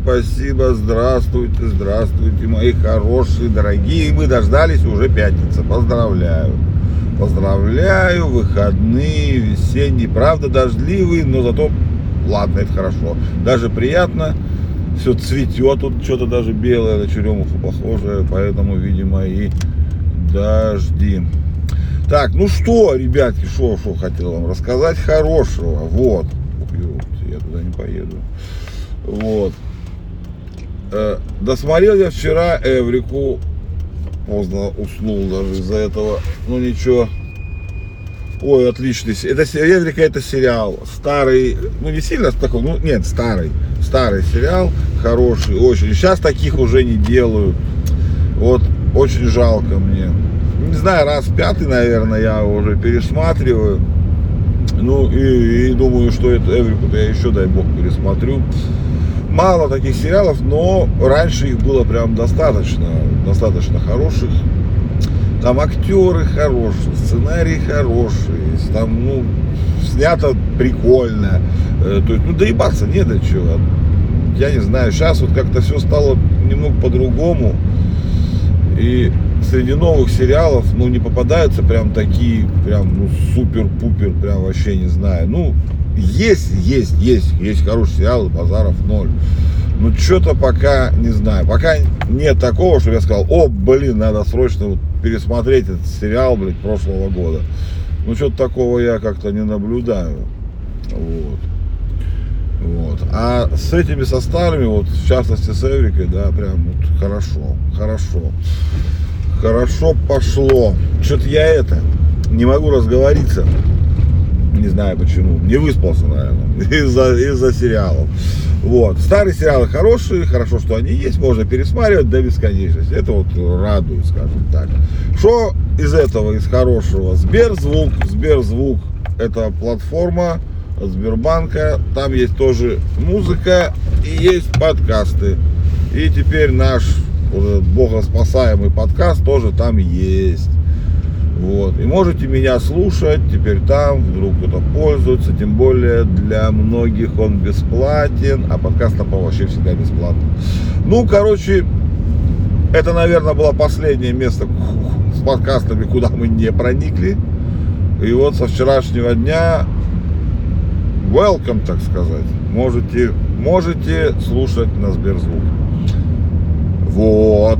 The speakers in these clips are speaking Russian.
спасибо. Здравствуйте, здравствуйте, мои хорошие, дорогие. Мы дождались уже пятница. Поздравляю. Поздравляю, выходные, весенние, правда дождливые, но зато, ладно, это хорошо. Даже приятно, все цветет, тут что-то даже белое на черемуху похожее, поэтому, видимо, и дожди. Так, ну что, ребятки, что, что хотел вам рассказать хорошего, вот. Я туда не поеду. Вот. Э, досмотрел я вчера Эврику, поздно уснул даже из-за этого, ну ничего. Ой, отличный. Это Эврика это сериал. Старый, ну не сильно такой, ну нет, старый. Старый сериал, хороший, очень. Сейчас таких уже не делают. Вот, очень жалко мне. Не знаю, раз пятый, наверное, я уже пересматриваю. Ну и, и думаю, что это Эврику-то я еще, дай бог, пересмотрю. Мало таких сериалов, но раньше их было прям достаточно, достаточно хороших. Там актеры хорошие, сценарий хороший, там, ну, снято прикольно. Э, То есть, ну, доебаться не до чего. Я не знаю, сейчас вот как-то все стало немного по-другому. И среди новых сериалов, ну, не попадаются прям такие, прям, ну, супер-пупер, прям вообще не знаю. Ну, есть, есть, есть, есть хорошие сериалы, базаров ноль. Ну, что-то пока, не знаю, пока нет такого, что я сказал, о, блин, надо срочно вот пересмотреть этот сериал, блядь, прошлого года. Ну, что-то такого я как-то не наблюдаю. Вот. Вот. А с этими, со старыми, вот, в частности с Эврикой, да, прям вот хорошо, хорошо. Хорошо пошло. Что-то я это, не могу разговориться. Не знаю почему. Не выспался, наверное, из-за из сериалов. Вот. Старые сериалы хорошие, хорошо, что они есть, можно пересматривать до бесконечности. Это вот радует, скажем так. Что из этого, из хорошего? Сберзвук. Сберзвук это платформа Сбербанка. Там есть тоже музыка и есть подкасты. И теперь наш этот богоспасаемый подкаст тоже там есть. Вот. И можете меня слушать теперь там, вдруг кто-то пользуется, тем более для многих он бесплатен, а подкаст там вообще всегда бесплатный. Ну, короче, это, наверное, было последнее место с подкастами, куда мы не проникли. И вот со вчерашнего дня welcome, так сказать. Можете, можете слушать на Сберзвук. Вот.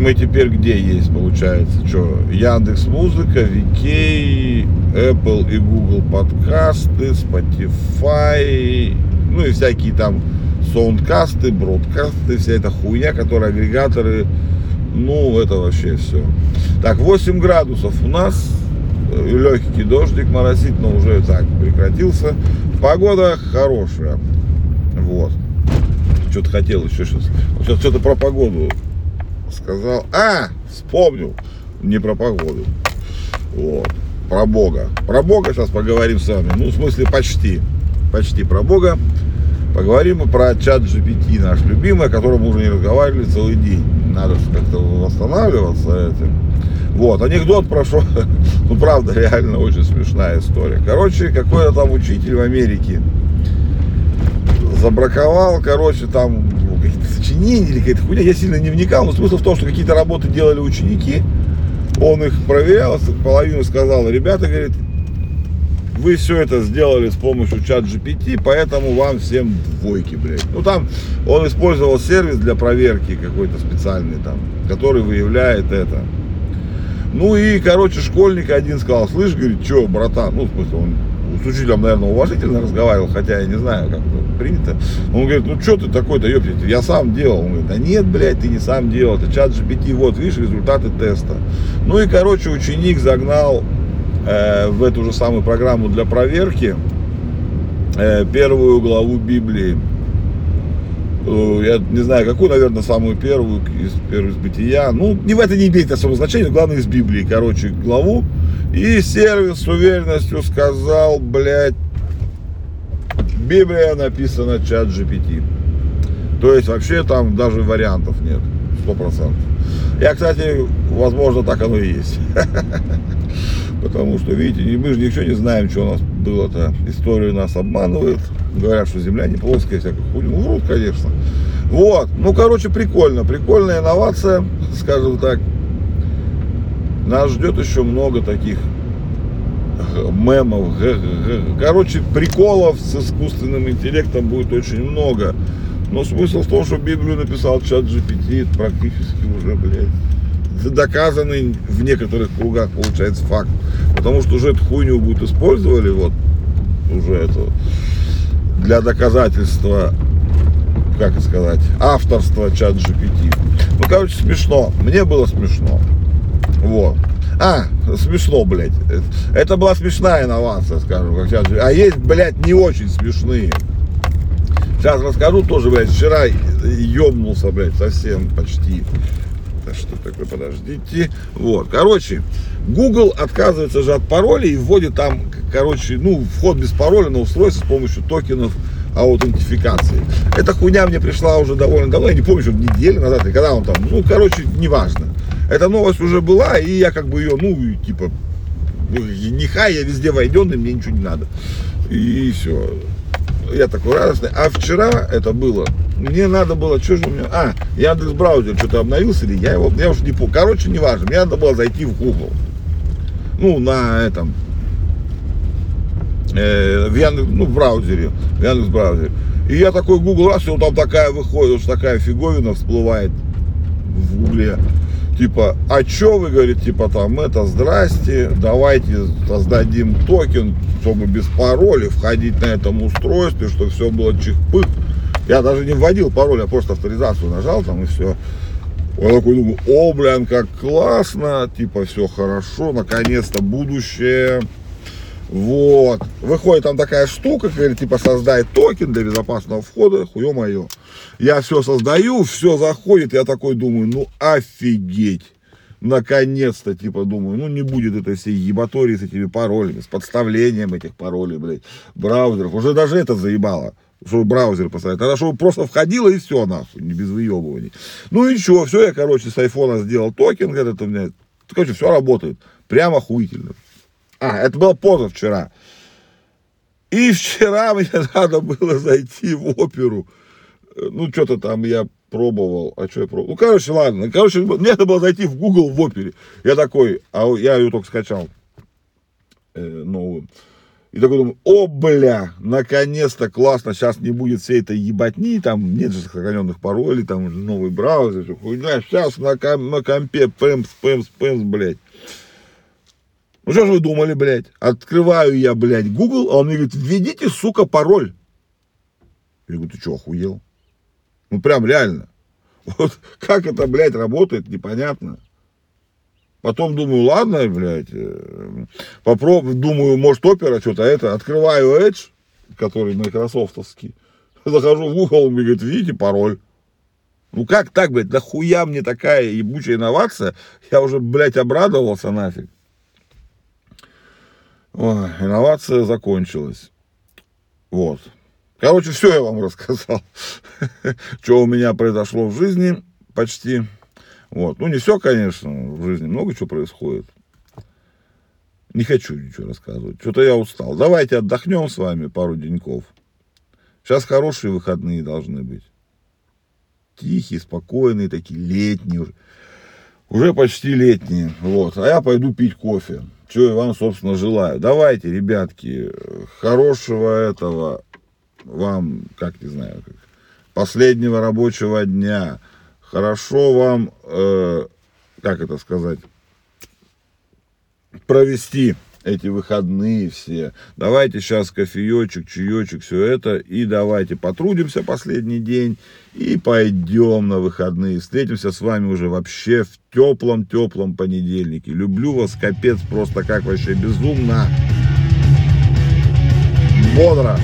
Мы теперь где есть, получается? Что? Яндекс Музыка, Викей, Apple и Google подкасты, Spotify, ну и всякие там саундкасты, бродкасты, вся эта хуйня, которая агрегаторы, ну, это вообще все. Так, 8 градусов у нас, легкий дождик моросит, но уже так прекратился. Погода хорошая. Вот. Что-то хотел еще сейчас. Сейчас что-то про погоду сказал. А, вспомнил. Не про погоду. Вот. Про Бога. Про Бога сейчас поговорим с вами. Ну, в смысле, почти. Почти про Бога. Поговорим и про чат GPT, наш любимый, о котором мы уже не разговаривали целый день. Надо же как-то восстанавливаться этим. Вот, анекдот прошел. Ну, правда, реально очень смешная история. Короче, какой-то там учитель в Америке забраковал, короче, там какие-то сочинения или какая-то хуйня. Я сильно не вникал, но смысл в том, что какие-то работы делали ученики. Он их проверял, половину сказал, ребята, говорит, вы все это сделали с помощью чат GPT, поэтому вам всем двойки, блядь. Ну там он использовал сервис для проверки какой-то специальный там, который выявляет это. Ну и, короче, школьник один сказал, слышь, говорит, что, братан, ну, в смысле, он с учителем, наверное, уважительно разговаривал, хотя я не знаю, как принято. Он говорит, ну, что ты такой-то, ёптить, я сам делал. Он говорит, да нет, блядь, ты не сам делал, это чат GPT, вот, видишь, результаты теста. Ну и, короче, ученик загнал э, в эту же самую программу для проверки э, первую главу Библии. Э, Я не знаю, какую, наверное, самую первую из, из бытия. Ну, не в это не имеет особого значения, главное из Библии, короче, главу. И сервис с уверенностью сказал, блядь, Библия написана чат GPT. То есть вообще там даже вариантов нет, сто процентов. Я, кстати, возможно, так оно и есть. Потому что, видите, мы же ничего не знаем, что у нас было-то. История нас обманывает. Говорят, что Земля не плоская, всякую хуйню. Ну, врут, конечно. Вот. Ну, короче, прикольно. Прикольная инновация, скажем так. Нас ждет еще много таких мемов. Короче, приколов с искусственным интеллектом будет очень много. Но смысл в том, что Библию написал чат GPT, практически уже, блядь, доказанный в некоторых кругах, получается, факт. Потому что уже эту хуйню будут использовали, вот, уже это, для доказательства, как сказать, авторства чат GPT. Ну, короче, смешно. Мне было смешно. Вот. А, смешно, блядь. Это была смешная инновация, скажем, как GPT. А есть, блядь, не очень смешные. Сейчас расскажу тоже, блядь, вчера ёбнулся, блядь, совсем почти. Это что такое, подождите. Вот, короче, Google отказывается же от паролей и вводит там, короче, ну, вход без пароля на устройство с помощью токенов аутентификации. Эта хуйня мне пришла уже довольно давно, я не помню, что неделю назад, и когда он там, ну, короче, неважно. Эта новость уже была, и я как бы ее, ну, типа, нехай я везде войден, и мне ничего не надо. И все я такой радостный. А вчера это было, мне надо было, что же у меня, а, Яндекс браузер что-то обновился, или я его, я уже не помню, короче, неважно, мне надо было зайти в Google, ну, на этом, э, в Яндекс, ну, в браузере, в Яндекс браузере. И я такой Google, раз, и вот там такая выходит, что такая фиговина всплывает в Гугле типа, а чё вы, говорит, типа там это, здрасте, давайте создадим токен, чтобы без пароля входить на этом устройстве, чтобы все было чих-пых. Я даже не вводил пароль, я просто авторизацию нажал там и все. Я такой думаю, о, блин, как классно, типа все хорошо, наконец-то будущее. Вот. Выходит там такая штука, говорит, типа создай токен для безопасного входа, хуе мое. Я все создаю, все заходит, я такой думаю, ну офигеть. Наконец-то, типа, думаю, ну не будет этой всей ебатории с этими паролями, с подставлением этих паролей, блядь, браузеров. Уже даже это заебало чтобы браузер поставить. Тогда чтобы просто входило и все, нахуй, не без выебываний. Ну и что, все, я, короче, с айфона сделал токен, говорит, у меня, короче, все работает. Прямо охуительно. А, это было позавчера. И вчера мне надо было зайти в оперу. Ну, что-то там я пробовал. А что я пробовал? Ну, короче, ладно. Короче, мне надо было зайти в Google в опере. Я такой, а я ее только скачал э, новую. И такой думаю, о, бля, наконец-то классно, сейчас не будет всей этой ебатни, там нет же сохраненных паролей, там новый браузер, все хуйня, сейчас на, ком, на компе пэмс, пэмс, пэмс, блядь. Ну что же вы думали, блядь? Открываю я, блядь, Google, а он мне говорит, введите, сука, пароль. Я говорю, ты что, охуел? Ну прям реально. Вот как это, блядь, работает, непонятно. Потом думаю, ладно, блядь, э, попробую, думаю, может, опера что-то это. Открываю Edge, который майкрософтовский. Захожу в Google, он мне говорит, видите, пароль. Ну как так, блядь, да хуя мне такая ебучая инновация. Я уже, блядь, обрадовался нафиг. Ой, инновация закончилась. Вот. Короче, все я вам рассказал, что у меня произошло в жизни почти. Вот. Ну, не все, конечно, в жизни много чего происходит. Не хочу ничего рассказывать. Что-то я устал. Давайте отдохнем с вами пару деньков. Сейчас хорошие выходные должны быть. Тихие, спокойные, такие летние. Уже почти летние. Вот. А я пойду пить кофе что я вам, собственно, желаю. Давайте, ребятки, хорошего этого вам, как не знаю, как, последнего рабочего дня. Хорошо вам, э, как это сказать, провести эти выходные все. Давайте сейчас кофеечек, чаечек, все это. И давайте потрудимся последний день. И пойдем на выходные. Встретимся с вами уже вообще в теплом-теплом понедельнике. Люблю вас, капец, просто как вообще безумно. Бодро.